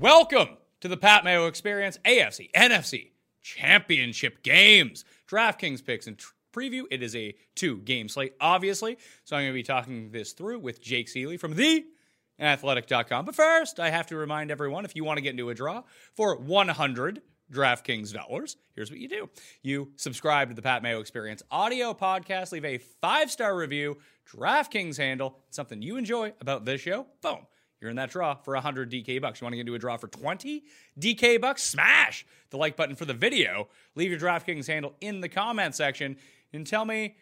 Welcome to the Pat Mayo Experience AFC, NFC, Championship games, DraftKings picks, and tr- preview. It is a two game slate, obviously. So I'm going to be talking this through with Jake Ciely from the athletic.com. But first, I have to remind everyone if you want to get into a draw for 100 DraftKings dollars, here's what you do. You subscribe to the Pat Mayo Experience audio podcast, leave a five star review, DraftKings handle, something you enjoy about this show, boom. You're in that draw for 100 DK bucks. You want to get into a draw for 20 DK bucks? Smash the like button for the video. Leave your DraftKings handle in the comment section and tell me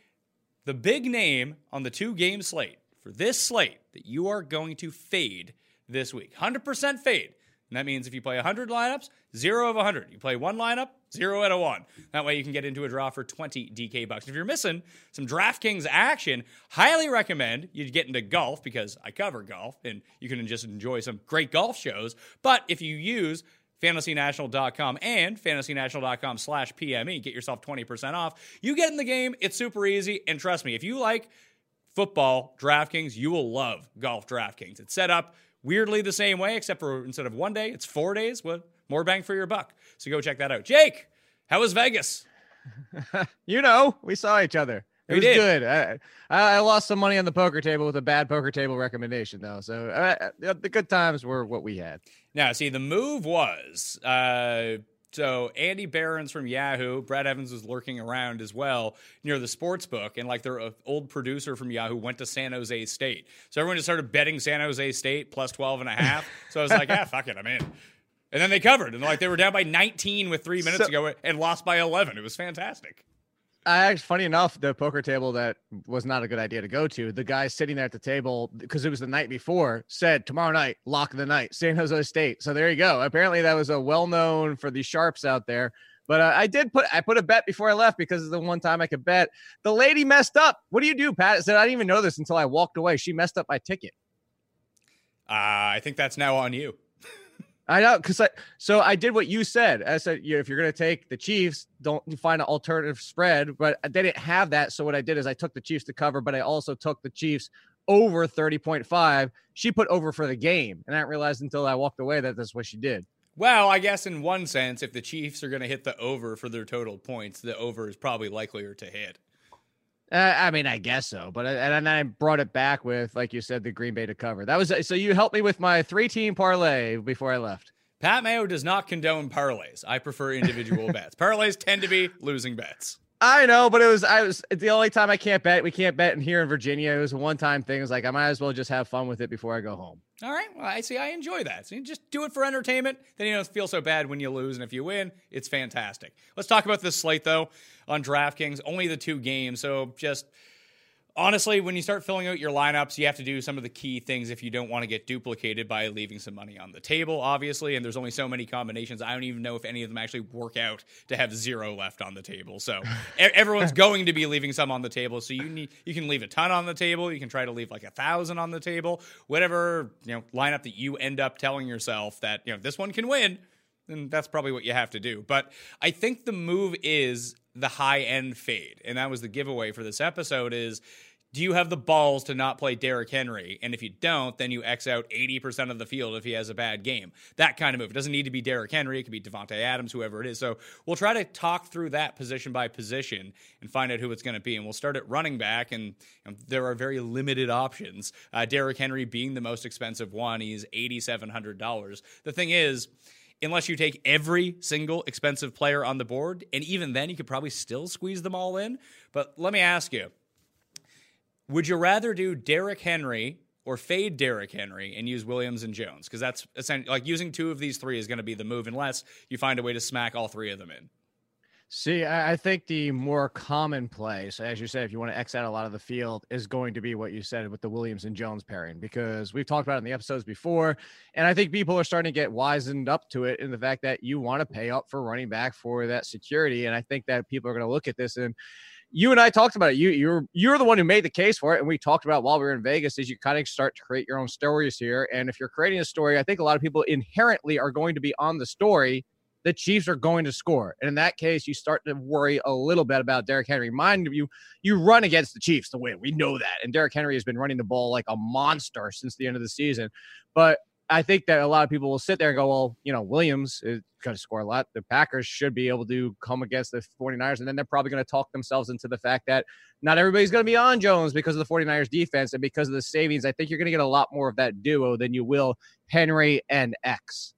the big name on the two game slate for this slate that you are going to fade this week. 100% fade. And that means if you play 100 lineups, zero of 100. You play one lineup, zero out of one. That way you can get into a draw for 20 DK bucks. If you're missing some DraftKings action, highly recommend you get into golf because I cover golf and you can just enjoy some great golf shows. But if you use fantasynational.com and fantasynational.com slash PME, get yourself 20% off. You get in the game, it's super easy. And trust me, if you like football DraftKings, you will love golf DraftKings. It's set up weirdly the same way, except for instead of one day, it's four days. What more bang for your buck? So go check that out. Jake, how was Vegas? you know, we saw each other. It We was did. good. I, I lost some money on the poker table with a bad poker table recommendation, though. So uh, uh, the good times were what we had. Now, see, the move was uh, so Andy Behrens from Yahoo, Brad Evans was lurking around as well near the sports book, and like their uh, old producer from Yahoo went to San Jose State. So everyone just started betting San Jose State plus 12 and a half. So I was like, yeah, fuck it, I'm in. And then they covered, and like they were down by 19 with three minutes So- to go and lost by 11. It was fantastic. I actually, funny enough, the poker table that was not a good idea to go to. The guy sitting there at the table because it was the night before said tomorrow night, lock the night, San Jose State. So there you go. Apparently that was a well known for the sharps out there. But uh, I did put I put a bet before I left because it's the one time I could bet. The lady messed up. What do you do, Pat? I said I didn't even know this until I walked away. She messed up my ticket. Uh, I think that's now on you. I know because I so I did what you said. I said you if you're gonna take the Chiefs, don't find an alternative spread. But they didn't have that. So what I did is I took the Chiefs to cover, but I also took the Chiefs over 30.5. She put over for the game. And I didn't realize until I walked away that that's what she did. Well, I guess in one sense, if the Chiefs are going to hit the over for their total points, the over is probably likelier to hit. Uh, I mean, I guess so, but I, and then I brought it back with, like you said, the Green Bay to cover. That was so. You helped me with my three-team parlay before I left. Pat Mayo does not condone parlays. I prefer individual bets. Parlays tend to be losing bets. I know, but it was I was the only time I can't bet. We can't bet in here in Virginia. It was a one-time thing. It was like I might as well just have fun with it before I go home. All right. Well, I see. I enjoy that. So you just do it for entertainment. Then you don't feel so bad when you lose, and if you win, it's fantastic. Let's talk about this slate though on DraftKings. Only the two games, so just honestly, when you start filling out your lineups, you have to do some of the key things if you don't want to get duplicated by leaving some money on the table, obviously. And there's only so many combinations. I don't even know if any of them actually work out to have zero left on the table. So everyone's going to be leaving some on the table. So you need you can leave a ton on the table. You can try to leave like a thousand on the table. Whatever you know lineup that you end up telling yourself that you know this one can win. Then that's probably what you have to do. But I think the move is the high end fade. And that was the giveaway for this episode is do you have the balls to not play Derrick Henry? And if you don't, then you X out 80% of the field if he has a bad game. That kind of move. It doesn't need to be Derrick Henry. It could be Davante Adams, whoever it is. So we'll try to talk through that position by position and find out who it's going to be. And we'll start at running back. And know, there are very limited options. Uh, Derrick Henry being the most expensive one, he's $8,700. The thing is, unless you take every single expensive player on the board. And even then, you could probably still squeeze them all in. But let me ask you would you rather do Derrick Henry or fade Derrick Henry and use Williams and Jones? Because that's essentially like using two of these three is going to be the move unless you find a way to smack all three of them in. See, I think the more common play, as you said, if you want to X out a lot of the field, is going to be what you said with the Williams and Jones pairing, because we've talked about it in the episodes before. And I think people are starting to get wizened up to it in the fact that you want to pay up for running back for that security. And I think that people are going to look at this and you and I talked about it. You you're you're the one who made the case for it, and we talked about while we were in Vegas. Is you kind of start to create your own stories here, and if you're creating a story, I think a lot of people inherently are going to be on the story the Chiefs are going to score. And in that case, you start to worry a little bit about Derrick Henry. Mind you, you run against the Chiefs to win. We know that. And Derrick Henry has been running the ball like a monster since the end of the season. But I think that a lot of people will sit there and go, well, you know, Williams is going to score a lot. The Packers should be able to come against the 49ers. And then they're probably going to talk themselves into the fact that not everybody's going to be on Jones because of the 49ers defense and because of the savings. I think you're going to get a lot more of that duo than you will Henry and X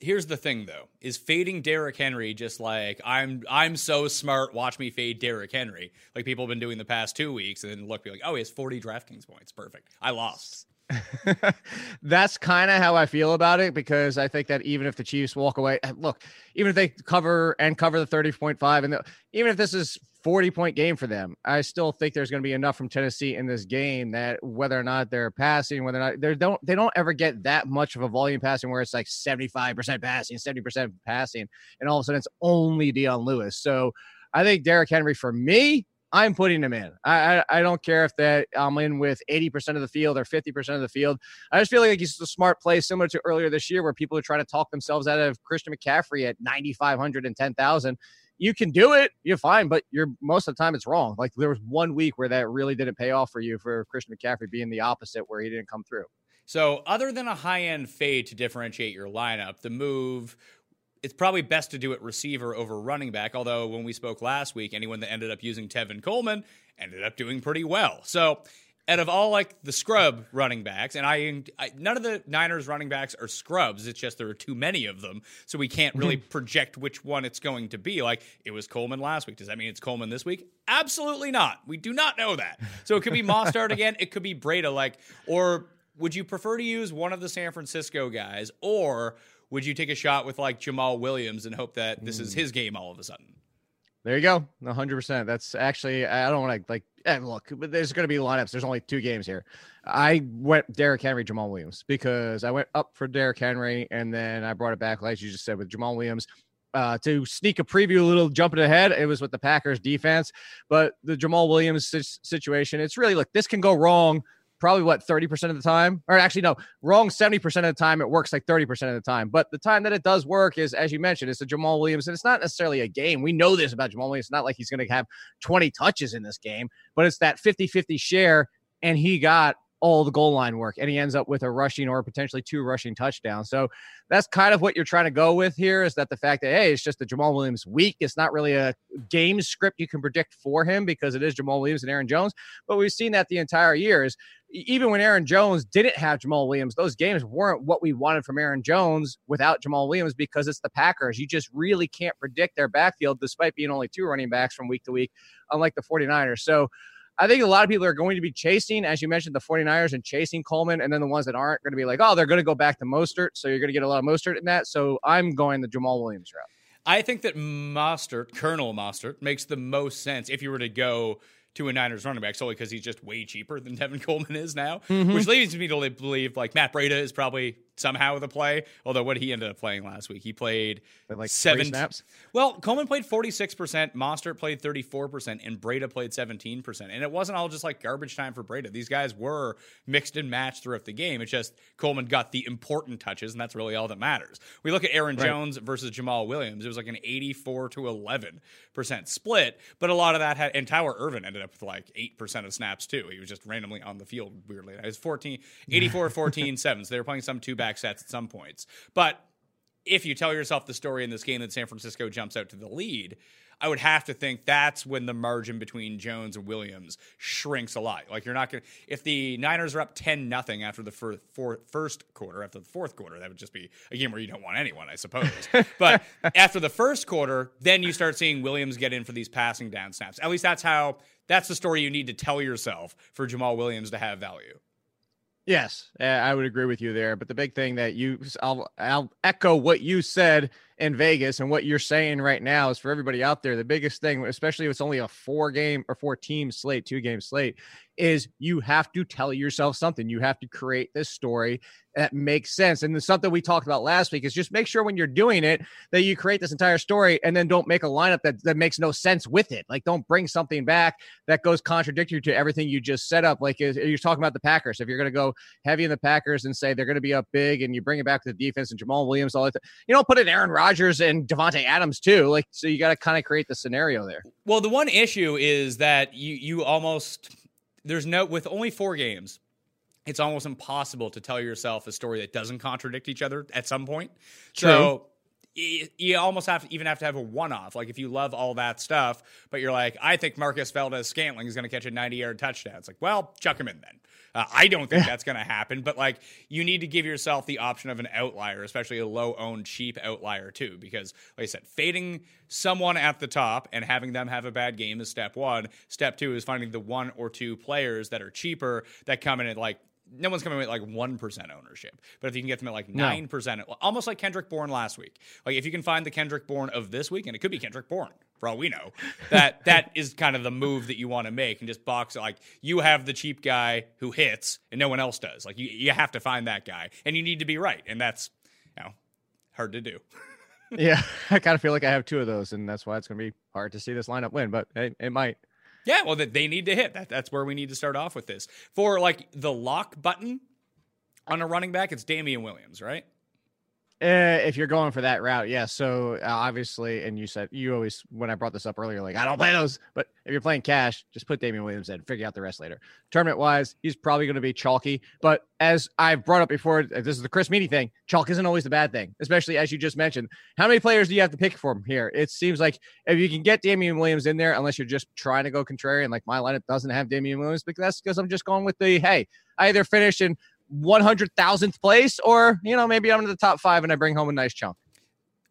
here's the thing though is fading Derrick Henry just like I'm I'm so smart watch me fade Derrick Henry. Like people have been doing the past 2 weeks and then look be like oh he has 40 DraftKings points. Perfect. I lost That's kind of how I feel about it because I think that even if the Chiefs walk away, eh, look, even if they cover and cover the 30.5, and the, even if this is 40 point game for them, I still think there's going to be enough from Tennessee in this game that whether or not they're passing, whether or not they don't, they don't ever get that much of a volume passing where it's like 75% passing, 70% passing, and all of a sudden it's only Dion Lewis. So I think Derrick Henry for me I'm putting him in. I, I, I don't care if that I'm in with 80% of the field or 50% of the field. I just feel like he's a smart play, similar to earlier this year, where people are trying to talk themselves out of Christian McCaffrey at 9,500 and 10,000. You can do it, you're fine, but you're most of the time it's wrong. Like there was one week where that really didn't pay off for you for Christian McCaffrey being the opposite, where he didn't come through. So, other than a high end fade to differentiate your lineup, the move it's probably best to do it receiver over running back. Although when we spoke last week, anyone that ended up using Tevin Coleman ended up doing pretty well. So out of all like the scrub running backs, and I, I, none of the Niners running backs are scrubs. It's just there are too many of them, so we can't really mm-hmm. project which one it's going to be. Like it was Coleman last week. Does that mean it's Coleman this week? Absolutely not. We do not know that. So it could be Mostert again. It could be Breida. Like, or would you prefer to use one of the San Francisco guys, or would you take a shot with like Jamaal Williams and hope that this is hmm. his game all of a sudden? There you go. 100%. That's actually, I don't want to like, and look, but there's going to be lineups. There's only two games here. I went Derrick Henry, Jamaal Williams because I went up for Derrick Henry and then I brought it back, like you just said, with Jamaal Williams. Uh, to sneak a preview, a little jumping ahead, it was with the Packers defense, but the Jamaal Williams situation, it's really look, this can go wrong probably what 30% of the time? Or actually no wrong 70% of the time it works like 30% of the time. But the time that it does work is as you mentioned it's a jamaal Williams and it's not necessarily a game. We know this about jamaal Williams. It's not like he's going to have 20 touches in this game but it's that 50-50 share and he got all the goal line work and he ends up with a rushing or potentially two rushing touchdowns. So that's kind of what you're trying to go with here is that the fact that, hey, it's just the Jamaal Williams week. It's not really a game script you can predict for him because it is Jamaal Williams and Aaron Jones. But we've seen that the entire year is even when Aaron Jones didn't have Jamaal Williams, those games weren't what we wanted from Aaron Jones without Jamaal Williams because it's the Packers. You just really can't predict their backfield despite being only two running backs from week to week, unlike the 49ers. So I think a lot of people are going to be chasing, as you mentioned, the 49ers and chasing Coleman. And then the ones that aren't going to be like, oh, they're going to go back to Mostert. So you're going to get a lot of Mostert in that. So I'm going the Jamaal Williams route. I think that Mostert, Colonel Mostert, makes the most sense if you were to go to a Niners running back solely because he's just way cheaper than Tevin Coleman is now, mm-hmm. which leads me to believe like Matt Breida is probably somehow the play. Although what he ended up playing last week, he played like seven snaps. Well, Coleman played forty six percent, Mostert played thirty four percent, and Breida played seventeen percent. And it wasn't all just like garbage time for Breida. These guys were mixed and matched throughout the game. It's just Coleman got the important touches, and that's really all that matters. We look at Aaron right. Jones versus Jamaal Williams. It was like an eighty four to eleven percent split, but a lot of that had and Tyler Ervin ended up with like eight percent of snaps too. He was just randomly on the field weirdly. It was 14, 84, 14, 7. So they were playing some two back sets at some points. But if you tell yourself the story in this game that San Francisco jumps out to the lead, I would have to think that's when the margin between Jones and Williams shrinks a lot. Like you're not going to if the Niners are up 10 nothing after the fir- for, first quarter, after the fourth quarter, that would just be a game where you don't want anyone, I suppose. but after the first quarter, then you start seeing Williams get in for these passing down snaps. At least that's how that's the story you need to tell yourself for Jamaal Williams to have value. Yes, I would agree with you there. But the big thing that you, I'll, I'll echo what you said in Vegas and what you're saying right now is for everybody out there. The biggest thing, especially if it's only a four game or four team slate, two game slate, is you have to tell yourself something. You have to create this story that makes sense. And the something we talked about last week is just make sure when you're doing it that you create this entire story and then don't make a lineup that, that makes no sense with it. Like don't bring something back that goes contradictory to everything you just set up. Like you're talking about the Packers. If you're going to go heavy in the Packers and say they're going to be up big and you bring it back to the defense and Jamaal Williams, all that, you know, put in Aaron Rodgers and Davante Adams too. Like, so you got to kind of create the scenario there. Well, the one issue is that you, you almost, there's no, with only four games, it's almost impossible to tell yourself a story that doesn't contradict each other at some point. True. So you almost have to even have to have a one-off. Like if you love all that stuff, but you're like, I think Marquez Valdes-Scantling is going to catch a 90-yard touchdown. It's like, well, chuck him in then. Uh, I don't think that's going to happen, but like you need to give yourself the option of an outlier, especially a low-owned, cheap outlier too, because like I said, fading someone at the top and having them have a bad game is step one. Step two is finding the one or two players that are cheaper that come in at like no one's coming with like 1% ownership. But if you can get them at like 9%, no. almost like Kendrick Bourne last week. Like if you can find the Kendrick Bourne of this week, and it could be Kendrick Bourne for all we know, that that is kind of the move that you want to make and just box it. Like you have the cheap guy who hits and no one else does. Like you, you have to find that guy and you need to be right. And that's, you know, hard to do. yeah. I kind of feel like I have two of those and that's why it's going to be hard to see this lineup win, but hey, it might. Yeah, well, they need to hit that. That's where we need to start off with this. For like the lock button on a running back, it's Damien Williams, right? Uh, if you're going for that route, yeah. So uh, obviously, and you said you always when I brought this up earlier, like I don't play those. But if you're playing cash, just put Damien Williams in, figure out the rest later. Tournament wise, he's probably going to be chalky. But as I've brought up before, uh, this is the Chris Meany thing. Chalk isn't always the bad thing, especially as you just mentioned. How many players do you have to pick from here? It seems like if you can get Damien Williams in there, unless you're just trying to go contrarian, like my lineup doesn't have Damien Williams, because that's because I'm just going with the hey, I either finish in 100,000th place, or, you know, maybe I'm in the top five and I bring home a nice chunk.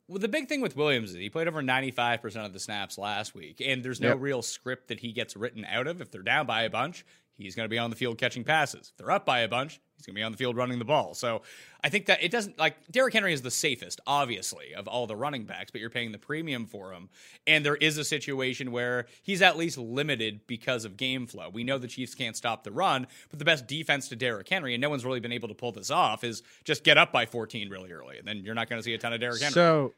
Well, the big thing with Williams is he played over 95% of the snaps last week, and there's no yep. real script that he gets written out of. If they're down by a bunch, he's going to be on the field catching passes. If they're up by a bunch, he's going to be on the field running the ball. So I think that it doesn't like Derrick Henry is the safest, obviously, of all the running backs, but you're paying the premium for him. And there is a situation where he's at least limited because of game flow. We know the Chiefs can't stop the run, but the best defense to Derrick Henry, and no one's really been able to pull this off, is just get up by 14 really early. And then you're not going to see a ton of Derrick Henry. So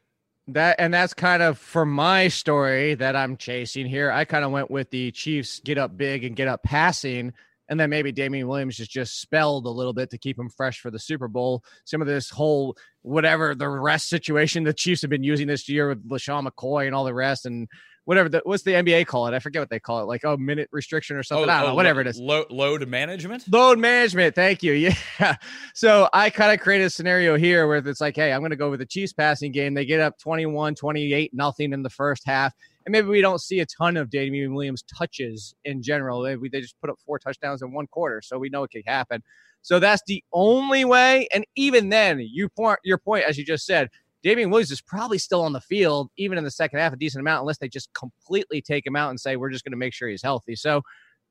that and that's kind of for my story that I'm chasing here. I kind of went with the Chiefs get up big and get up passing and then maybe Damien Williams is just spelled a little bit to keep him fresh for the Super Bowl. Some of this whole whatever the rest situation the Chiefs have been using this year with LeSean McCoy and all the rest, and whatever the what's the NBA call it? I forget what they call it, like oh minute restriction or something. Oh, I don't oh, know, whatever lo- it is. lo- load management. Load management. Thank you. Yeah. So I kind of created a scenario here where it's like, hey, I'm going to go with the Chiefs passing game. They get up 21, 28, nothing in the first half. And maybe we don't see a ton of Damien Williams touches in general. They, they just put up four touchdowns in one quarter. So we know it could happen. So that's the only way. And even then, you point your point, as you just said, Damien Williams is probably still on the field, even in the second half, a decent amount, unless they just completely take him out and say, we're just going to make sure he's healthy. So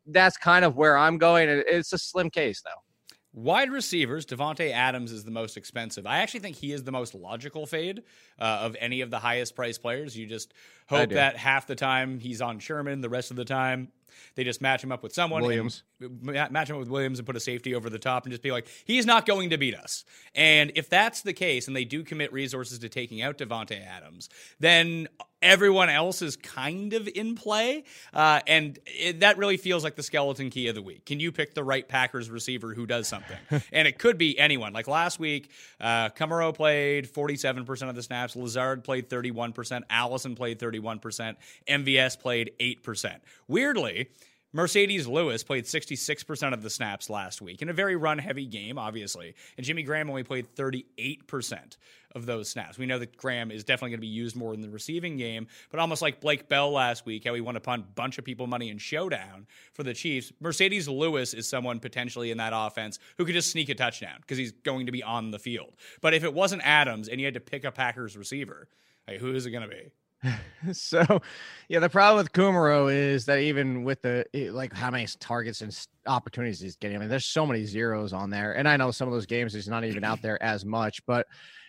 that's kind of where I'm going. It's a slim case, though. Wide receivers, Davante Adams is the most expensive. I actually think he is the most logical fade uh, of any of the highest priced players. You just hope that half the time he's on Sherman, the rest of the time they just match him up with someone. Williams. ma- match him up with Williams and put a safety over the top and just be like, he's not going to beat us. And if that's the case, and they do commit resources to taking out Davante Adams, then everyone else is kind of in play. Uh, and it, that really feels like the skeleton key of the week. Can you pick the right Packers receiver who does something? and it could be anyone. Like last week, uh, Kumerow played 47% of the snaps, Lazard played 31%, Allison played 31%, MVS played 8%. Weirdly, Marcedes Lewis played 66% of the snaps last week in a very run heavy game, obviously. And Jimmy Graham only played 38% of those snaps. We know that Graham is definitely going to be used more in the receiving game, but almost like Blake Bell last week, how he won a bunch of people money in showdown for the Chiefs. Marcedes Lewis is someone potentially in that offense who could just sneak a touchdown because he's going to be on the field. But if it wasn't Adams and you had to pick a Packers receiver, who is it going to be? so yeah the problem with kumerow is that even with the like how many targets and opportunities he's getting i mean there's so many zeros on there and i know some of those games he's not even out there as much but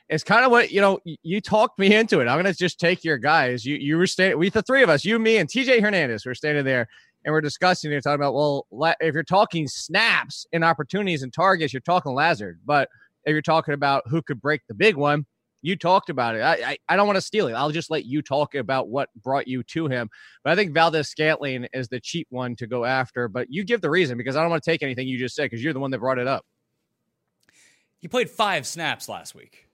it's kind of what you know you talked me into it. I'm gonna just take your guys. You you were staying with the three of us you me and tj hernandez we're standing there and we're discussing it talking about well if you're talking snaps and opportunities and targets you're talking lazard but if you're talking about who could break the big one you talked about it. I I, I don't want to steal it. I'll just let you talk about what brought you to him. But I think Valdes Scantling is the cheap one to go after. But you give the reason because I don't want to take anything you just said because you're the one that brought it up. He played five snaps last week.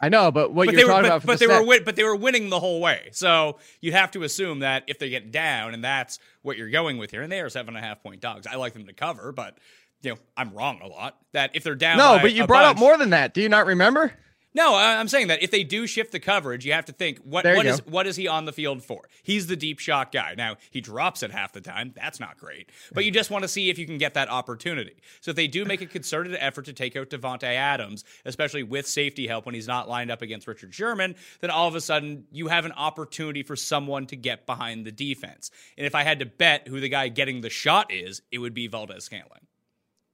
I know, but what but you're were, talking but, about, but the they were, win, but they were winning the whole way. So you'd have to assume that if they get down, and that's what you're going with here, and they are seven and a half point dogs. I like them to cover, but you know I'm wrong a lot. That if they're down, no, but you brought up more than that. Do you not remember? No, I- I'm saying that if they do shift the coverage, you have to think what what is, what is he on the field for? He's the deep shot guy. Now he drops it half the time. That's not great. But you just want to see if you can get that opportunity. So if they do make a concerted effort to take out Davante Adams, especially with safety help when he's not lined up against Richard Sherman, then all of a sudden you have an opportunity for someone to get behind the defense. And if I had to bet who the guy getting the shot is, it would be Valdes Scantling.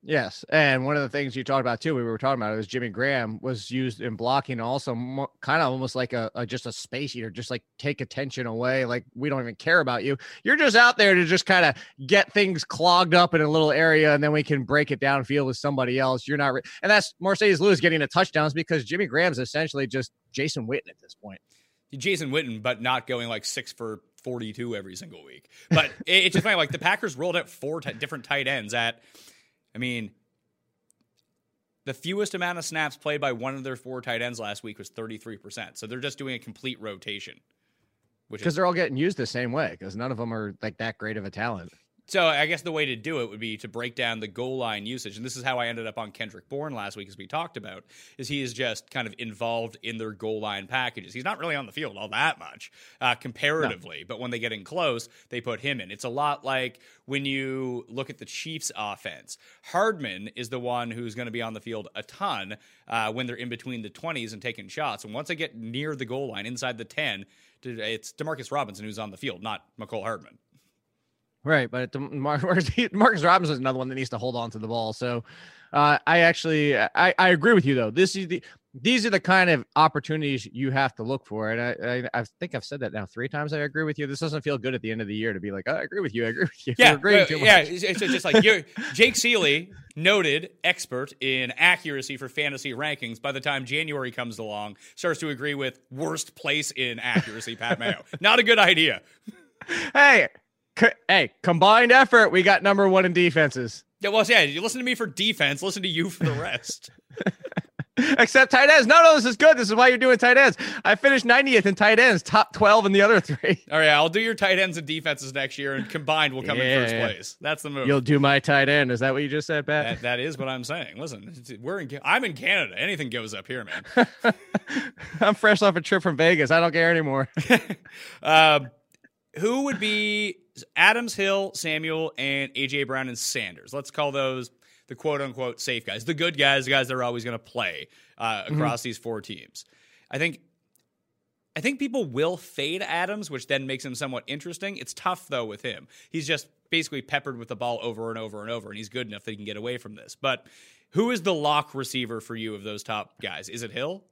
Yes, and one of the things you talked about too, we were talking about it was Jimmy Graham was used in blocking, also kind of almost like a, a just a space eater, just like take attention away, like we don't even care about you. You're just out there to just kind of get things clogged up in a little area, and then we can break it downfield with somebody else. You're not, re- and that's Marcedes Lewis getting the touchdowns because Jimmy Graham's essentially just Jason Witten at this point. Jason Witten, but not going like six for 42 every single week. But it's just funny, like the Packers rolled out four t- different tight ends at, I mean, the fewest amount of snaps played by one of their four tight ends last week was 33%. So they're just doing a complete rotation. Which because is, they're all getting used the same way because none of them are like that great of a talent. So I guess the way to do it would be to break down the goal line usage. And this is how I ended up on Kendrick Bourne last week, as we talked about, is he is just kind of involved in their goal line packages. He's not really on the field all that much uh, comparatively, but when they get in close, they put him in. It's a lot like when you look at the Chiefs offense. Hardman is the one who's going to be on the field a ton uh, when they're in between the 20s and taking shots. And once they get near the goal line, inside the 10, it's Demarcus Robinson who's on the field, not Mecole Hardman. Right, but the Mar- Marcus Robinson is another one that needs to hold on to the ball. So, uh, I actually I, I agree with you though. This is the these are the kind of opportunities you have to look for, and I I, I think I've said that now three times. I agree with you. This doesn't feel good at the end of the year to be like, oh, I agree with you. I agree with you. Yeah, uh, yeah. It's, just like you're Jake Ciely, noted expert in accuracy for fantasy rankings. By the time January comes along, starts to agree with worst place in accuracy, Pat Mayo. Not a good idea. Hey, co- hey, combined effort, we got number one in defenses. Yeah, well, yeah. You listen to me for defense. Listen to you for the rest. Except tight ends. No, no, this is good. This is why you're doing tight ends. I finished 90th in tight ends, top 12 in the other three. All right, I'll do your tight ends and defenses next year, and combined we'll come in first Yeah. place. That's the move. You'll do my tight end. Is that what you just said, Pat? that, that is what I'm saying. Listen, we're in. I'm in Canada. Anything goes up here, man. I'm fresh off a trip from Vegas. I don't care anymore. Um, who would be Adams, Hill, Samuel, and AJ Brown and Sanders? Let's call those the quote unquote safe guys, the good guys, the guys that are always going to play uh, across these four teams. I think. I think people will fade Adams, which then makes him somewhat interesting. It's tough though with him. He's just basically peppered with the ball over and over and over, and he's good enough that he can get away from this. But who is the lock receiver for you of those top guys? Is it Hill?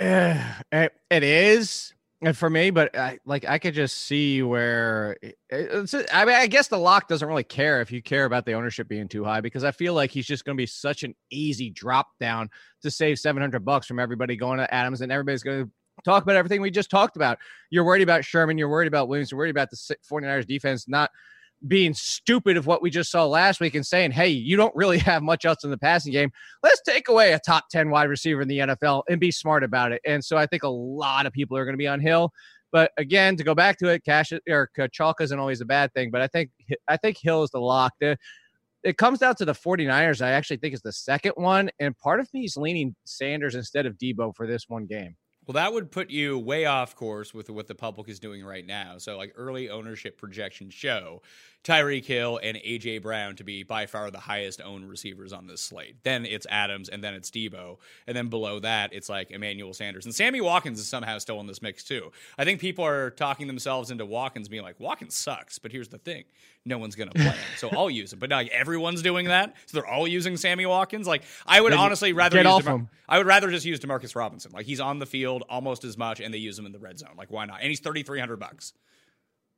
It it is and for me, but I, like I could just see where it's. Uh, I mean, I guess the lock doesn't really care if you care about the ownership being too high because I feel like he's just going to be such an easy drop down to save seven hundred bucks from everybody going to Adams, and everybody's going to talk about everything we just talked about. You're worried about Sherman, you're worried about Williams, you're worried about the Si- 49ers defense not being stupid of what we just saw last week and saying, hey, you don't really have much else in the passing game. Let's take away a top 10 wide receiver in the NFL and be smart about it. And so I think a lot of people are going to be on Hill. But again, to go back to it, Cash or Chalk isn't always a bad thing. But I think I think Hill is the lock. The, it comes down to the 49ers. I actually think is the second one. And part of me is leaning Sanders instead of Deebo for this one game. Well, that would put you way off course with what the public is doing right now. So, like early ownership projections show Tyreek Hill and AJ Brown to be by far the highest owned receivers on this slate. Then it's Adams, and then it's Deebo, and then below that it's like Emmanuel Sanders and Sammy Watkins is somehow still in this mix too. I think people are talking themselves into Watkins being like Watkins sucks, but here's the thing: no one's gonna play him, so I'll use him. But like everyone's doing that, so they're all using Sammy Watkins. Like I would Then honestly rather get use off Demar- him. I would rather just use Demarcus Robinson. Like he's on the field almost as much, and they use him in the red zone. Like why not? And he's thirty three hundred bucks.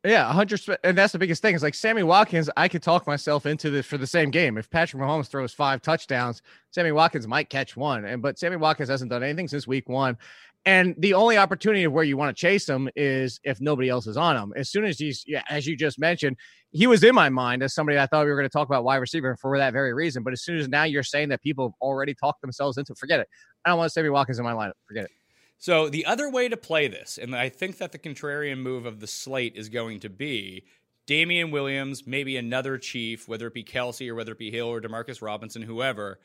Yeah, hundred. And that's the biggest thing. Is like Sammy Watkins. I could talk myself into this for the same game. If Patrick Mahomes throws five touchdowns, Sammy Watkins might catch one. And but Sammy Watkins hasn't done anything since week one. And the only opportunity of where you want to chase him is if nobody else is on him. As soon as he's, yeah, as you just mentioned, he was in my mind as somebody I thought we were going to talk about wide receiver for that very reason. But as soon as now you're saying that people have already talked themselves into, forget it. I don't want Sammy Watkins in my lineup. Forget it. So the other way to play this, and I think that the contrarian move of the slate is going to be Damien Williams, maybe another Chief, whether it be Kelce or whether it be Hill or Demarcus Robinson, whoever,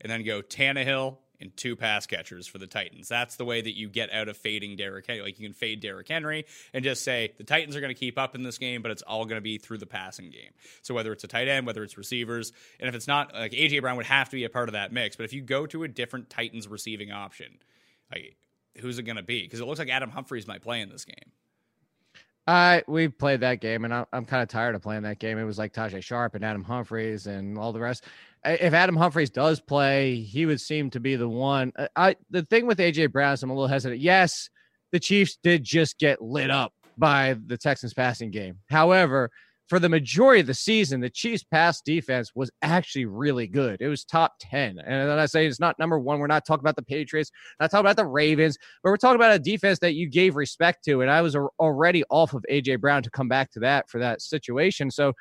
and then go Tannehill and two pass catchers for the Titans. That's the way that you get out of fading Derrick Henry. Like you can fade Derrick Henry and just say the Titans are going to keep up in this game, but it's all going to be through the passing game. So whether it's a tight end, whether it's receivers, and if it's not like AJ Brown would have to be a part of that mix. But if you go to a different Titans receiving option, like who's it going to be? Because it looks like Adam Humphries might play in this game. I we played that game, and I, I'm kind of tired of playing that game. It was like Tajae Sharpe and Adam Humphries and all the rest. If Adam Humphries does play, he would seem to be the one. I, the thing with AJ Brown, is I'm a little hesitant. Yes, the Chiefs did just get lit up by the Texans passing game. However, for the majority of the season, the Chiefs pass defense was actually really good. It was top 10. And then I say it's not number one. We're not talking about the Patriots, not talking about the Ravens, but we're talking about a defense that you gave respect to. And I was already off of AJ Brown to come back to that for that situation. So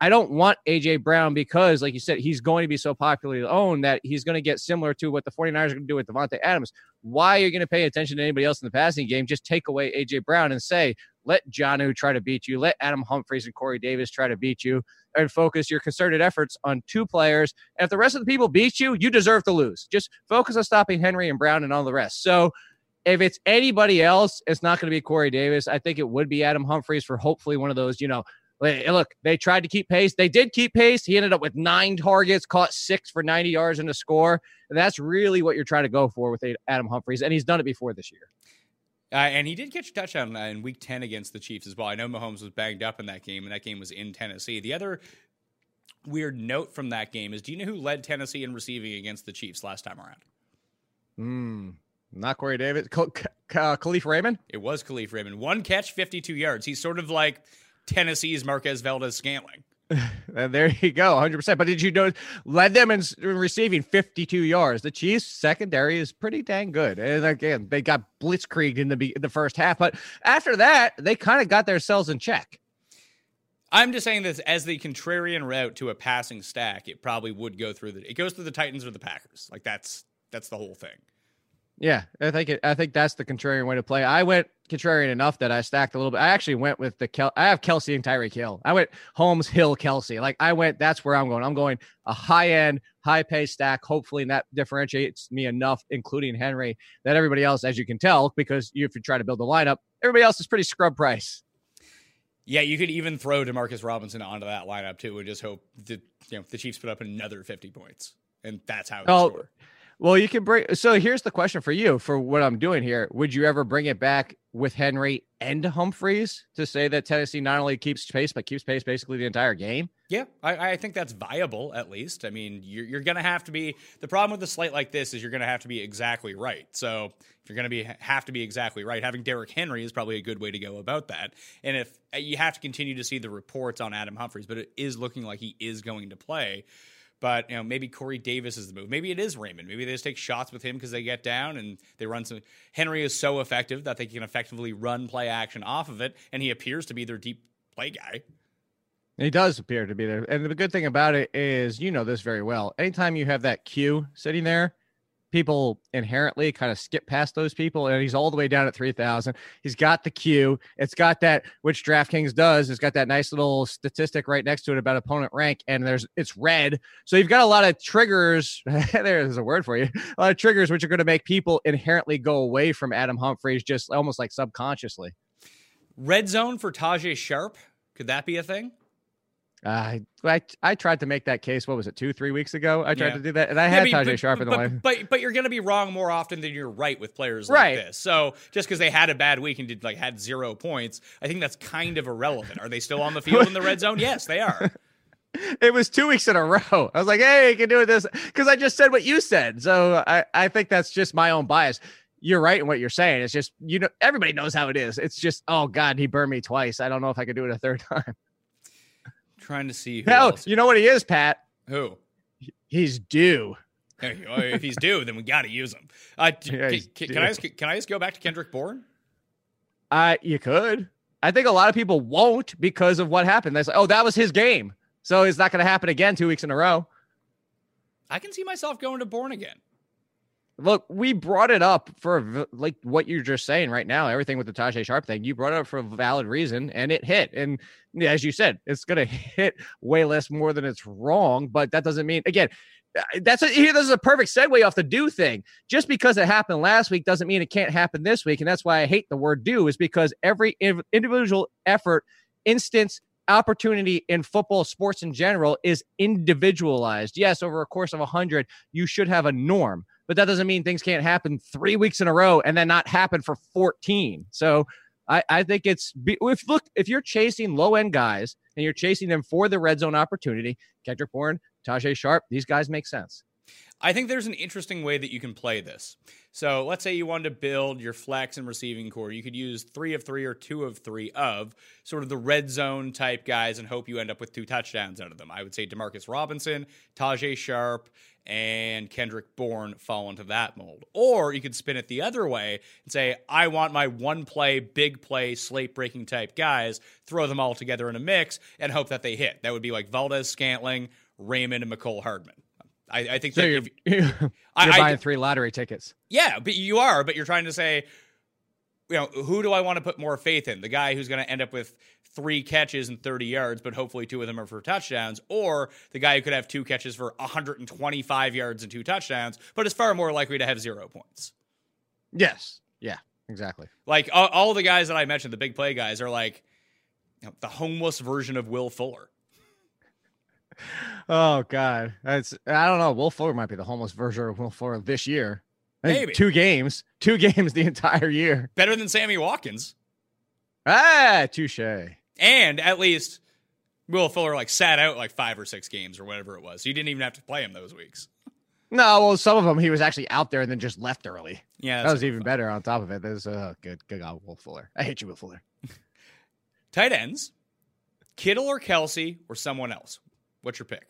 I don't want AJ Brown because, like you said, he's going to be so popularly owned that he's going to get similar to what the 49ers are going to do with Davante Adams. Why are you going to pay attention to anybody else in the passing game? Just take away AJ Brown and say, let Jonnu try to beat you, let Adam Humphries and Corey Davis try to beat you, and focus your concerted efforts on two players. And if the rest of the people beat you, you deserve to lose. Just focus on stopping Henry and Brown and all the rest. So if it's anybody else, it's not going to be Corey Davis. I think it would be Adam Humphries for hopefully one of those, you know, Look, they tried to keep pace. They did keep pace. He ended up with nine targets, caught six for 90 yards in a score. And that's really what you're trying to go for with Adam Humphries. And he's done it before this year. Uh, and he did catch a touchdown uh, in week 10 against the Chiefs as well. I know Mahomes was banged up in that game, and that game was in Tennessee. The other weird note from that game is do you know who led Tennessee in receiving against the Chiefs last time around? Hmm. Not Corey Davis. Khal- Khal- Kalif Raymond? It was Kalif Raymond. One catch, 52 yards. He's sort of like Tennessee's Marquez Valdes Scantling. And there you go, 100%. But did you know, led them in receiving 52 yards. The Chiefs' secondary is pretty dang good. And again, they got blitzkrieged in the, be- the first half. But after that, they kind of got themselves in check. I'm just saying this as the contrarian route to a passing stack, it probably would go through the it goes through the Titans or the Packers. Like that's That's the whole thing. Yeah, I think it, I think that's the contrarian way to play. I went contrarian enough that I stacked a little bit. I actually went with the Kel. I have Kelce and Tyreek Hill. I went Holmes, Hill, Kelce. Like I went. That's where I'm going. I'm going a high end, high pay stack. Hopefully, and that differentiates me enough, including Henry, that everybody else, as you can tell, because you, if you try to build a lineup, everybody else is pretty scrub price. Yeah, you could even throw Demarcus Robinson onto that lineup too, and just hope that you know the Chiefs put up another 50 points, and that's how. Oh, score. Well, you can bring. So here's the question for you for what I'm doing here. Would you ever bring it back with Henry and Humphries to say that Tennessee not only keeps pace but keeps pace basically the entire game? Yeah, I, I think that's viable at least. I mean, you're, you're going to have to be. The problem with a slate like this is you're going to have to be exactly right. So if you're going to be have to be exactly right, having Derrick Henry is probably a good way to go about that. And if you have to continue to see the reports on Adam Humphries, but it is looking like he is going to play. But you know, maybe Corey Davis is the move. Maybe it is Raymond. Maybe they just take shots with him because they get down and they run some. Henry is so effective that they can effectively run play action off of it, and he appears to be their deep play guy. He does appear to be there. And the good thing about it is, you know this very well. Anytime you have that queue sitting there, people inherently kind of skip past those people, and he's all the way down at three thousand. He's got the queue. It's got that, which DraftKings does. It's got that nice little statistic right next to it about opponent rank, and there's it's red. So you've got a lot of triggers. there's a word for you. A lot of triggers which are going to make people inherently go away from Adam Humphries, just almost like subconsciously. Red zone for Tajae sharpe Could that be a thing? Uh, I I tried to make that case. What was it, two, three weeks ago? I tried Yeah. to do that, and I Yeah, had but- Tajae Sharpe in the but, line. But but you're going to be wrong more often than you're right with players Right. like this. So just because they had a bad week and did like had zero points, I think that's kind of irrelevant. Are they still on the field in the red zone? Yes, they are. It was two weeks in a row. I was like, hey, you can do this because I just said what you said. So I, I think that's just my own bias. You're right in what you're saying. It's just, you know, everybody knows how it is. It's just, oh God, he burned me twice. I don't know if I could do it a third time. Trying to see who else. you know what he is, Pat? Who? He's due. If he's due, then we got to use him. Uh, Yeah, can, can, can I just, can I just go back to Kendrick Bourne? Uh, you could. I think a lot of people won't because of what happened. They say, oh, that was his game. So it's not going to happen again two weeks in a row. I can see myself going to Bourne again. Look, we brought it up for like what you're just saying right now. Everything with the Tajae Sharpe thing, you brought it up for a valid reason, and it hit. And as you said, it's going to hit way less more than it's wrong. But that doesn't mean again. uh, That's a, here. This is a perfect segue off the do thing. Just because it happened last week doesn't mean it can't happen this week, and that's why I hate the word do. Is because every individual effort, instance, opportunity in football, sports in general, is individualized. Yes, over a course of hundred, you should have a norm but that doesn't mean things can't happen three weeks in a row and then not happen for 14. So I, I think it's if look if you're chasing low end guys and you're chasing them for the red zone opportunity, Kendrick Bourne, Tajae Sharpe, these guys make sense. I think there's an interesting way that you can play this. So let's say you wanted to build your flex and receiving core. You could use three of three or two of three of sort of the red zone type guys and hope you end up with two touchdowns out of them. I would say Demarcus Robinson, Tajae Sharpe, and Kendrick Bourne fall into that mold. Or you could spin it the other way and say, I want my one play, big play, slate breaking type guys, throw them all together in a mix and hope that they hit. That would be like Valdes Scantling, Raymond, and Mecole Hardman. I, I think So that you're, if, you're I- I- buying three lottery tickets. yeah, but you are, but you're trying to say, you know, who do I want to put more faith in? The guy who's going to end up with three catches and 30 yards, but hopefully two of them are for touchdowns, or the guy who could have two catches for 125 yards and two touchdowns, but is far more likely to have zero points. Yes. Yeah, exactly. Like all, all the guys that I mentioned, the big play guys, are like you know, the homeless version of Will Fuller. Oh God. That's I don't know. Will Fuller might be the homeless version of Will Fuller this year. Maybe. two games. Two games the entire year. Better than Sammy Watkins. Ah, touche. And at least Will Fuller like sat out like five or six games or whatever it was. You didn't even have to play him those weeks. No, well, some of them he was actually out there and then just left early. Yeah, that was even thought. better on top of it. There's uh good good God, Will Fuller. I hate you, Will Fuller. Tight ends, Kittle or Kelce or someone else. What's your pick?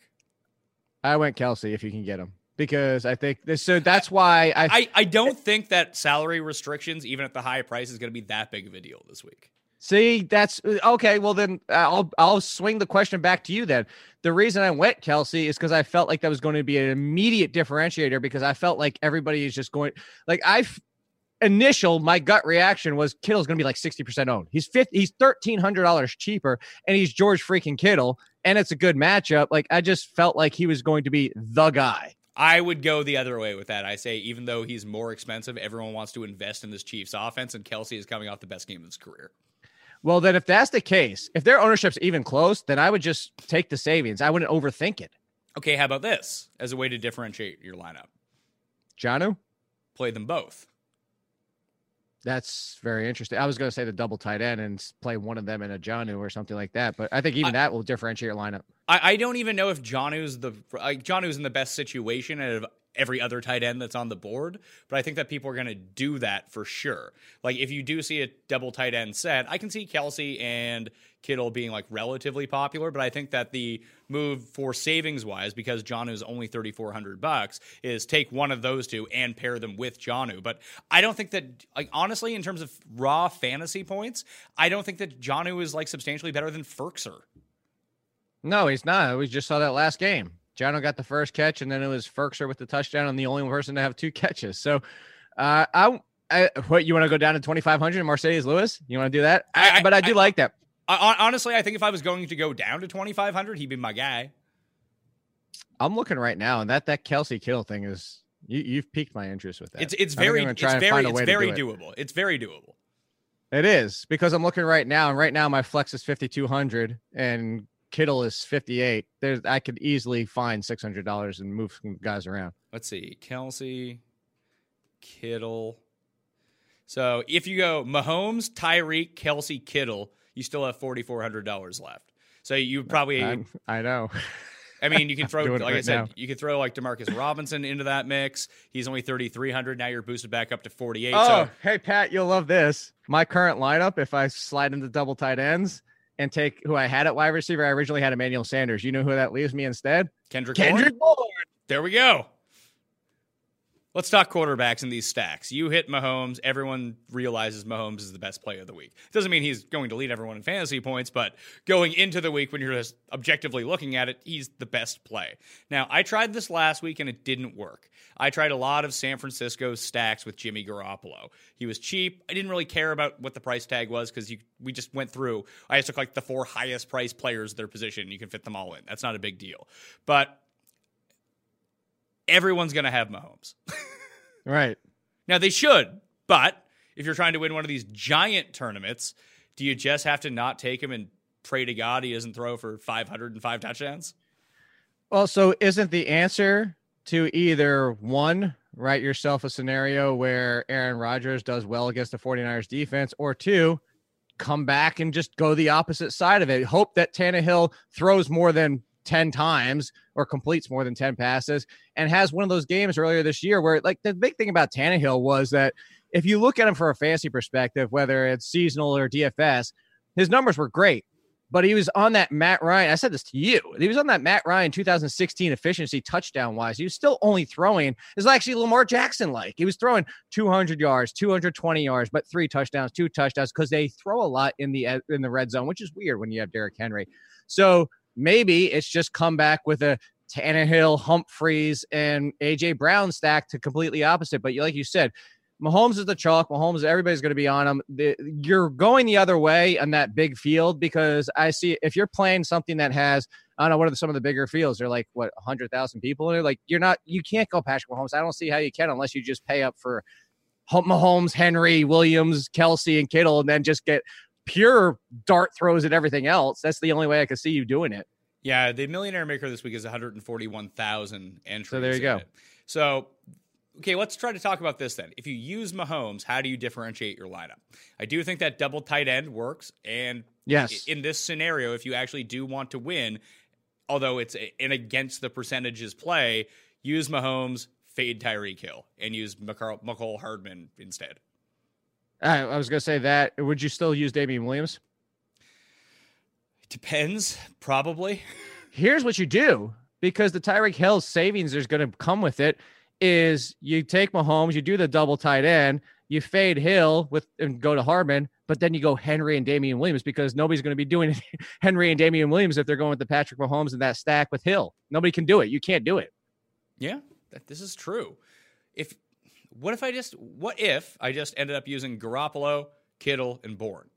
I went Kelce if you can get him because I think this. So that's why I. I, I don't think that salary restrictions, even at the high price, is going to be that big of a deal this week. See, that's okay. Well, then uh, I'll I'll swing the question back to you. Then the reason I went Kelce is because I felt like that was going to be an immediate differentiator because I felt like everybody is just going like I initial my gut reaction was Kittle's going to be like 60% owned. He's 50 he's $1300 cheaper and he's George freaking Kittle and it's a good matchup. Like I just felt like he was going to be the guy. I would go the other way with that. I say even though he's more expensive, everyone wants to invest in this Chiefs offense and Kelce is coming off the best game of his career. Well, then if that's the case, if their ownership's even close, then I would just take the savings. I wouldn't overthink it. Okay, how about this as a way to differentiate your lineup? Janu? Play them both. That's very interesting. I was going to say the double tight end and play one of them in a Jonnu or something like that, but I think even I, that will differentiate your lineup. I, I don't even know if Jonnu's the like Jonnu's in the best situation out of every other tight end that's on the board, but I think that people are going to do that for sure. Like if you do see a double tight end set, I can see Kelce and Kittle being like relatively popular, but I think that the move for savings wise, because Jonnu is only thirty four hundred bucks, is take one of those two and pair them with Jonnu. But I don't think that, like honestly, in terms of raw fantasy points, I don't think that Jonnu is like substantially better than Firkser. No, he's not. We just saw that last game. Jonnu got the first catch, and then it was Firkser with the touchdown, and the only person to have two catches. So, uh, I, I what you want to go down to twenty five hundred Marcedes Lewis? You want to do that? I, I, but I do like that. Honestly, I think if I was going to go down to twenty five hundred, he'd be my guy. I'm looking right now, and that that Kelce Kittle thing is you, you've piqued my interest with that. It's it's very it's very it's very do doable. It. It's very doable. It is because I'm looking right now, and right now my flex is 5200, and Kittle is 58, there's I could easily find $600 and move some guys around. Let's see. Kelce, Kittle. So if you go Mahomes, Tyreek, Kelce, Kittle, you still have $4,400 left. So you probably. I'm, i know. I mean, you can throw, like right I said, now. you can throw like Demarcus Robinson into that mix. He's only 3,300. Now you're boosted back up to 48. Oh, so. hey, Pat, you'll love this. My current lineup, if I slide into double tight ends, and take who I had at wide receiver, I originally had Emmanuel Sanders. You know who that leaves me instead? Kendrick, Kendrick Bourne. There we go. Let's talk quarterbacks in these stacks. You hit Mahomes. Everyone realizes Mahomes is the best player of the week. Doesn't mean he's going to lead everyone in fantasy points, but going into the week when you're just objectively looking at it, he's the best play. Now, I tried this last week and it didn't work. I tried a lot of San Francisco stacks with Jimmy Garoppolo. He was cheap. I didn't really care about what the price tag was because we just went through. I just took like the four highest priced players of their position. And you can fit them all in. That's not a big deal. But everyone's going to have Mahomes. right. Now they should, but if you're trying to win one of these giant tournaments, do you just have to not take him and pray to God he doesn't throw for 505 touchdowns? Well, so isn't the answer to either one, write yourself a scenario where Aaron Rodgers does well against the 49ers defense, or two, come back and just go the opposite side of it. Hope that Tannehill throws more than 10 times or completes more than 10 passes and has one of those games earlier this year where like the big thing about Tannehill was that if you look at him from a fantasy perspective, whether it's seasonal or DFS, his numbers were great. But he was on that Matt Ryan. I said this to you. He was on that Matt Ryan 2016 efficiency touchdown wise. He was still only throwing. It's actually Lamar Jackson like. He was throwing 200 yards, 220 yards, but three touchdowns, two touchdowns because they throw a lot in the in the red zone, which is weird when you have Derrick Henry. So Maybe it's just come back with a Tannehill, Humphries, and AJ Brown stack to completely opposite. But like you said, Mahomes is the chalk. Mahomes, everybody's going to be on him. The, you're going the other way on that big field because I see if you're playing something that has, I don't know, what are the, some of the bigger fields? They're like, what, 100,000 people? And like, you're not, you can't go Patrick Mahomes. I don't see how you can unless you just pay up for Mahomes, Henry, Williams, Kelce, and Kittle, and then just get pure dart throws and everything else. That's the only way I could see you doing it. Yeah, the millionaire maker this week is 141,000 entries. So there you go. It. So, okay, let's try to talk about this then. If you use Mahomes, how do you differentiate your lineup? I do think that double tight end works. And yes, in this scenario, if you actually do want to win, although it's an against the percentages play, use Mahomes, fade Tyreek Hill, and use Mecole Hardman instead. I, I was going to say that. Would you still use Damien Williams? Depends, probably. Here's what you do because the Tyreek Hill savings is going to come with it is you take Mahomes, you do the double tight end, you fade Hill with and go to Hardman, but then you go Henry and Damien Williams because nobody's going to be doing Henry and Damien Williams if they're going with the Patrick Mahomes and that stack with Hill. Nobody can do it. You can't do it. Yeah, that, this is true. If what if I just what if I just ended up using Garoppolo, Kittle, and Bourne?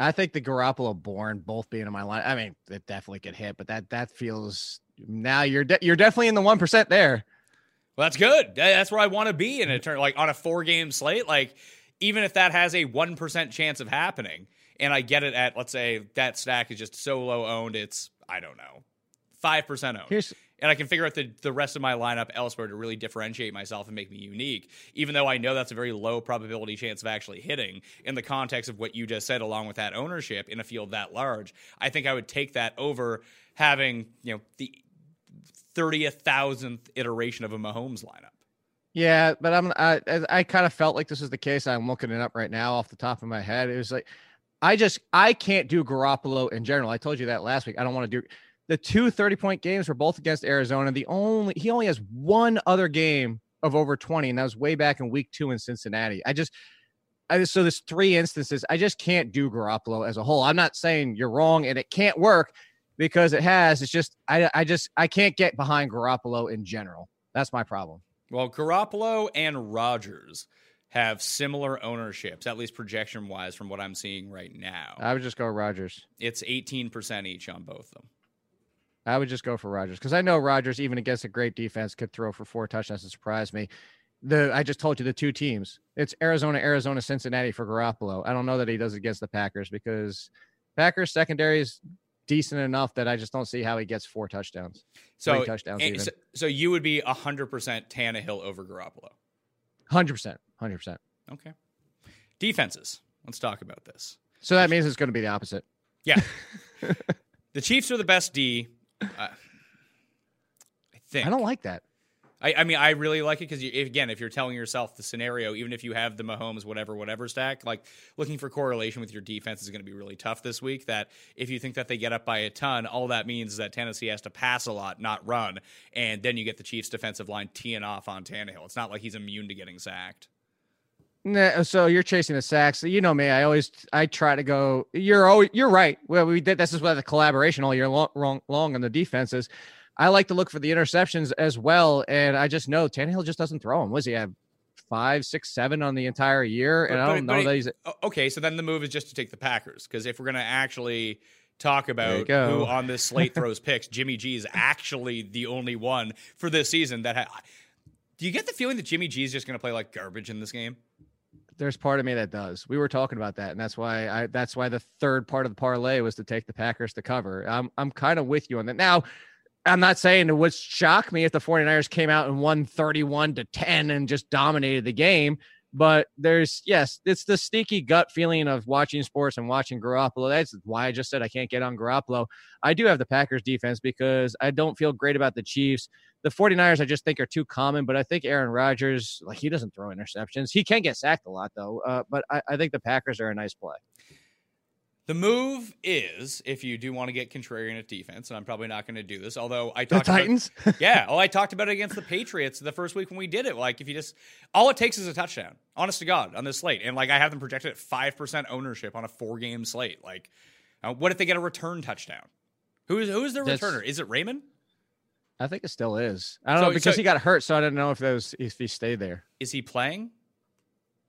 I think the Garoppolo Bourne both being in my line. I mean, it definitely could hit, but that that feels now you're de- you're definitely in the one percent there. Well, that's good. That's where I want to be in a turn, like on a four game slate. Like, even if that has a 1% chance of happening, and I get it at, let's say, that stack is just so low owned, it's, I don't know, 5% owned. Here's and I can figure out the, the rest of my lineup elsewhere to really differentiate myself and make me unique, even though I know that's a very low probability chance of actually hitting in the context of what you just said, along with that ownership in a field that large. I think I would take that over having, you know, the 30th thousandth iteration of a Mahomes lineup. Yeah, but I'm I I kind of felt like this is the case. I'm looking it up right now off the top of my head. It was like I just I can't do Garoppolo in general. I told you that last week. I don't want to do the two 30 point games were both against Arizona. The only he only has one other game of over 20, and that was way back in week two in Cincinnati. I just I just so there's three instances. I just can't do Garoppolo as a whole. I'm not saying you're wrong and it can't work because it has. It's just I I just I can't get behind Garoppolo in general. That's my problem. Well, Garoppolo and Rodgers have similar ownerships, at least projection wise, from what I'm seeing right now. I would just go Rodgers. It's 18% each on both of them. I would just go for Rodgers because I know Rodgers, even against a great defense, could throw for four touchdowns and surprise me. The I just told you the two teams. It's Arizona, Arizona, Cincinnati for Garoppolo. I don't know that he does against the Packers because Packers secondary is decent enough that I just don't see how he gets four touchdowns. So touchdowns. So, so you would be 100% Tannehill over Garoppolo. Hundred percent, hundred percent. Okay. Defenses. Let's talk about this. So that means it's going to be the opposite. Yeah. the Chiefs are the best D. Uh, I think. I don't like that. I, I mean, I really like it because, again, if you're telling yourself the scenario, even if you have the Mahomes, whatever, whatever stack, like looking for correlation with your defense is going to be really tough this week. That if you think that they get up by a ton, all that means is that Tennessee has to pass a lot, not run. And then you get the Chiefs' defensive line teeing off on Tannehill. It's not like he's immune to getting sacked. Nah, so you're chasing the sacks. You know me. I always I try to go. You're always you're right. Well, we did this is why the collaboration all year long, long, long on the defenses. I like to look for the interceptions as well, and I just know Tannehill just doesn't throw them. Was he have five, six, seven on the entire year? And But- I don't but know that he's. Okay, so then the move is just to take the Packers because if we're going to actually talk about who on this slate throws picks, Jimmy G is actually the only one for this season that. Ha- Do you get the feeling that Jimmy G is just going to play like garbage in this game? There's part of me that does. We were talking about that, and that's why I. That's why the third part of the parlay was to take the Packers to cover. I'm I'm kind of with you on that. Now, I'm not saying it would shock me if the 49ers came out and won 31 to 10 and just dominated the game. But there's yes, it's the sneaky gut feeling of watching sports and watching Garoppolo. That's why I just said I can't get on Garoppolo. I do have the Packers defense because I don't feel great about the Chiefs. The 49ers I just think are too common, but I think Aaron Rodgers, like he doesn't throw interceptions. He can get sacked a lot though. Uh, but I, I think the Packers are a nice play. The move is if you do want to get contrarian at defense, and I'm probably not going to do this, although I The talked about Titans. yeah. Oh, I talked about it against the Patriots the first week when we did it. Like, if you just, all it takes is a touchdown, honest to God, on this slate. And like, I have them projected at 5% ownership on a four game slate. Like, uh, what if they get a return touchdown? Who is, who is their That's- returner? Is it Raymond? I think it still is. I don't So- know because so- he got hurt, so I didn't know if those if he stayed there. Is he playing?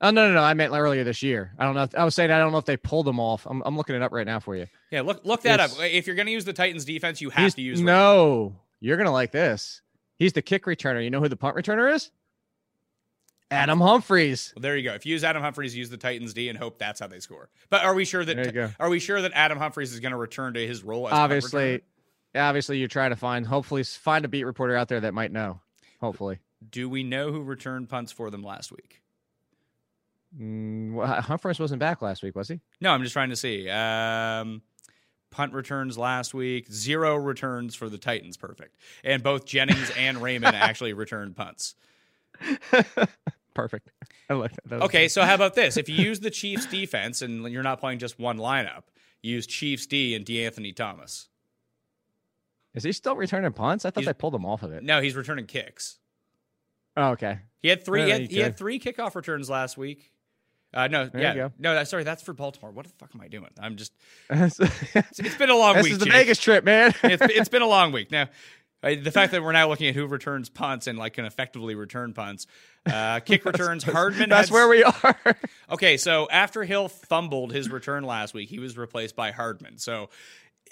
Oh no, no, no! I meant earlier this year. I don't know. If, I was saying I don't know if they pulled them off. I'm, I'm looking it up right now for you. Yeah, look look that It's- up. If you're going to use the Titans defense, you have to use no. You're gonna like this. He's the kick returner. You know who the punt returner is? Adam Humphries. Well, there you go. If you use Adam Humphries, use the Titans D and hope that's how they score. But are we sure that There you go. are we sure that Adam Humphries is going to return to his role as Obviously, obviously, you're trying to find. Hopefully, find a beat reporter out there that might know. Hopefully, Do we know who returned punts for them last week? Mm, well, Humphries wasn't back last week, was he? No, I'm just trying to see. Um, punt returns last week, zero returns for the Titans. Perfect. And both Jennings and Raymond actually returned punts. Perfect. I like that. that. Okay, so how about this? If you use the Chiefs defense and you're not playing just one lineup, use Chiefs D and DeAnthony Thomas. is he still returning punts? I thought He's- they pulled him off of it. No, he's returning kicks. Oh, okay. He had three. He, had, he had three kickoff returns last week. Uh, no, There yeah, no. that- Sorry, that's for Baltimore. What the fuck am I doing? I'm just. It's, it's been a long week. This is the Jake. Vegas trip, man. it's, it's been a long week. Now, uh, the fact that we're now looking at who returns punts and like can effectively return punts, uh, kick returns. Hardman. That's had- where we are. Okay, so after Hill fumbled his return last week, he was replaced by Hardman. So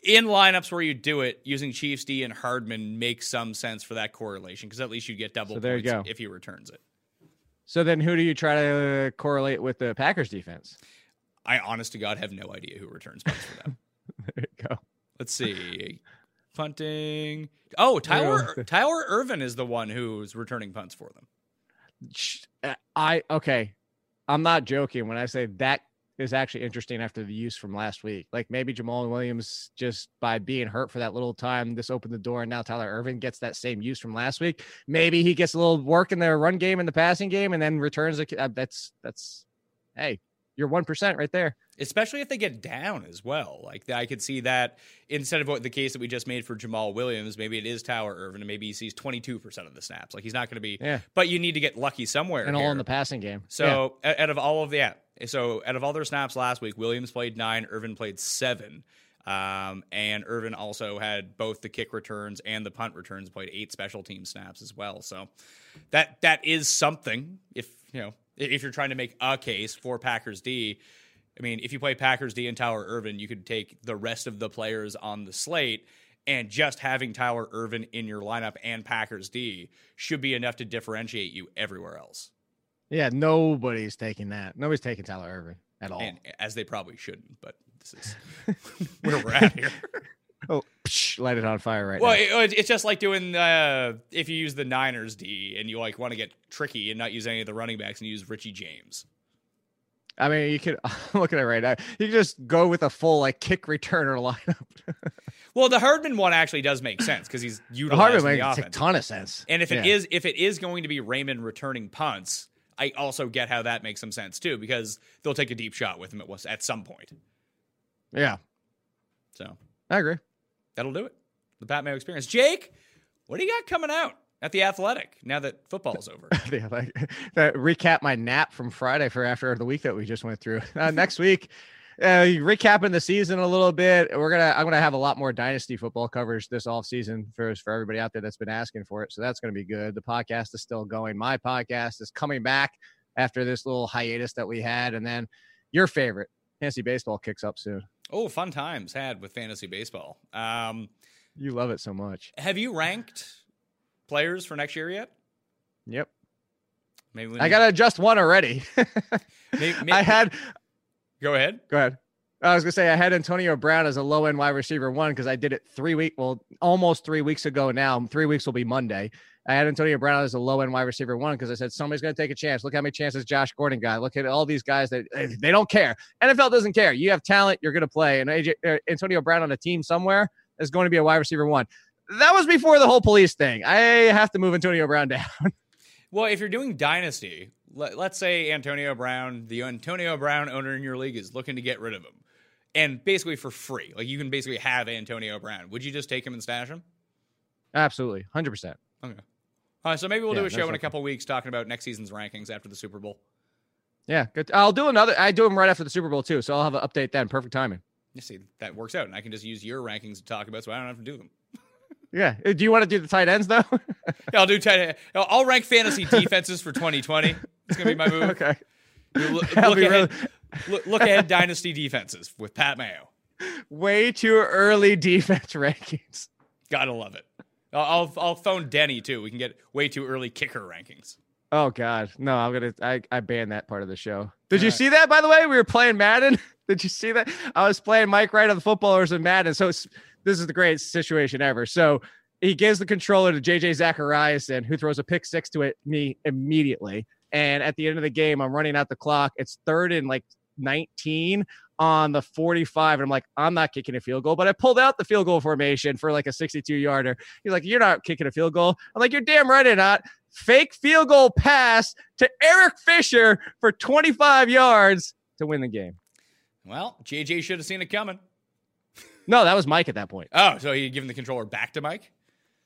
in lineups where you do it, using Chiefs D and Hardman makes some sense for that correlation because at least you get double So there you points go. if he returns it. So then, who do you try to correlate with the Packers defense? I honest to God have no idea who returns punts for them. There you go. Let's see. Punting. Oh, Tyler Tyler Ervin is the one who's returning punts for them. Uh, I okay. I'm not joking when I say that is actually interesting after the use from last week. Like maybe Jamaal Williams just by being hurt for that little time, this opened the door, and now Tyler Ervin gets that same use from last week. Maybe he gets a little work in the run game and the passing game, and then returns. A, uh, that's that's hey, you're one percent right there. especially if they get down as well. Like I could see that instead of what the case that we just made for Jamaal Williams, maybe it is Tyler Ervin, and maybe he sees twenty two percent of the snaps. Like he's not going to be, Yeah. but you need to get lucky somewhere. And all in the passing game. So o- out of all of the yeah, so out of all their snaps last week, Williams played nine, Ervin played seven. Um, and Ervin also had both the kick returns and the punt returns, played eight special team snaps as well. So that that is something. If you know, if you're trying to make a case for Packers D, I mean, if you play Packers D and Tyler Ervin, you could take the rest of the players on the slate, and just having Tyler Ervin in your lineup and Packers D should be enough to differentiate you everywhere else. yeah, nobody's taking that. Nobody's taking Tyler Ervin at all. and as they probably shouldn't. But this is where we're at here. Oh, psh, light it on fire right well, now. it, it's just like doing uh, if you use the Niners D and you like want to get tricky and not use any of the running backs and use Richie James. I mean, you could look at it right now. You could just go with a full like kick returner lineup. Well, the Hardman one actually does make sense because he's The utilized Harvard in the makes a ton of sense. And if it Yeah. is if it is going to be Raymond returning punts, I also get how that makes some sense too because they'll take a deep shot with him at at some point. yeah, So I agree. That'll do it. The Pat Mayo experience. Jake, what do you got coming out at the Athletic now that football's over? yeah, like recap my nap from Friday for after the week that we just went through. Uh, next week, uh, recapping the season a little bit. We're gonna I'm gonna have a lot more dynasty football coverage this off season for for everybody out there that's been asking for it. So that's gonna be good. The podcast is still going. My podcast is coming back after this little hiatus that we had, and then your favorite fantasy baseball kicks up soon. Oh, fun times had with fantasy baseball. Um, You love it so much. have you ranked players for next year yet? Yep. Maybe we I gotta adjust one already. May- may- I had Go ahead. Go ahead. I was gonna say I had Antonio Brown as a low end wide receiver one because I did it three week, well, almost three weeks ago now. Three weeks will be Monday. I had Antonio Brown as a low end wide receiver one because I said somebody's gonna take a chance. Look how many chances Josh Gordon got. Look at all these guys that eh, they don't care. NFL doesn't care. You have talent, you're gonna play. And AJ, uh, Antonio Brown on a team somewhere is going to be a wide receiver one. That was before the whole police thing. I have to move Antonio Brown down. Well, if you're doing dynasty, let, let's say Antonio Brown, the Antonio Brown owner in your league, is looking to get rid of him, and basically for free, like you can basically have Antonio Brown. Would you just take him and stash him? Absolutely, hundred percent. Okay. All right, so maybe we'll Yeah, do a show in a couple weeks talking about next season's rankings after the Super Bowl. Yeah, good. I'll do another. I do them right after the Super Bowl too, so I'll have an update then. Perfect timing. You see, that works out, and I can just use your rankings to talk about, so I don't have to do them. Yeah. Uh, Do you want to do the tight ends though? Yeah, I'll do. Tight, I'll I'll rank fantasy defenses for 2020. It's gonna be my move. okay. Look, That'll look be ahead, look, look ahead, dynasty defenses with Pat Mayo. Way too early defense rankings. Gotta love it. I'll, I'll phone Denny too. We can get way too early kicker rankings. Oh God, no! I'm gonna. I I banned that part of the show. Did you Alright. see that? By the way, we were playing Madden. Did you see that? I was playing Mike Wright of the footballers in Madden. So it's, this is the greatest situation ever. So he gives the controller to JJ Zachariason, who throws a pick six to it me immediately. And at the end of the game, I'm running out the clock. It's third and like 19 on the 45. And I'm like, I'm not kicking a field goal, but I pulled out the field goal formation for like a 62 yarder. He's like, You're not kicking a field goal. I'm like, You're damn right I'm not. Fake field goal pass to Eric Fisher for 25 yards to win the game. Well, JJ should have seen it coming. No, that was Mike at that point. Oh, so he given the controller back to Mike?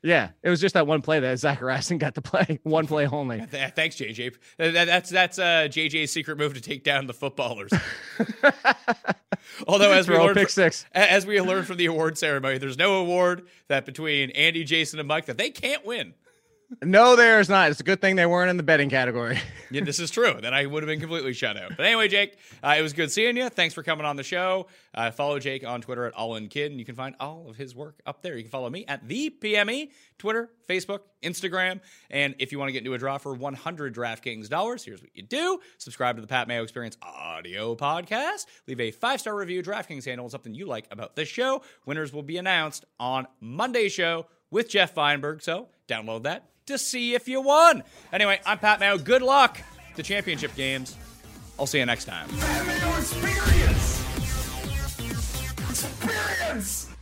Yeah, it was just that one play that Zachariason got to play. One play only. Th- Thanks, JJ. Th- th- That's that's uh, JJ's secret move to take down the footballers. Although, as we learned, pick six. as we learned from the award ceremony, there's no award that between Andy, Jason, and Mike that they can't win. No, there's not. It's a good thing they weren't in the betting category. Yeah, this is true. Then I would have been completely shut out. But anyway, Jake, uh, it was good seeing you. Thanks for coming on the show. Uh, follow Jake on Twitter at AllInKid, and you can find all of his work up there. You can follow me at the PME, Twitter, Facebook, Instagram. And if you want to get into a draw for 100 DraftKings dollars, here's what you do: subscribe to the Pat Mayo Experience audio podcast, leave a five star review, DraftKings handle, and something you like about this show. Winners will be announced on Monday's show with Jeff Feinberg. So download that to see if you won. Anyway, I'm Pat Mayo. Good luck to championship games. I'll see you next time. Experience! Experience!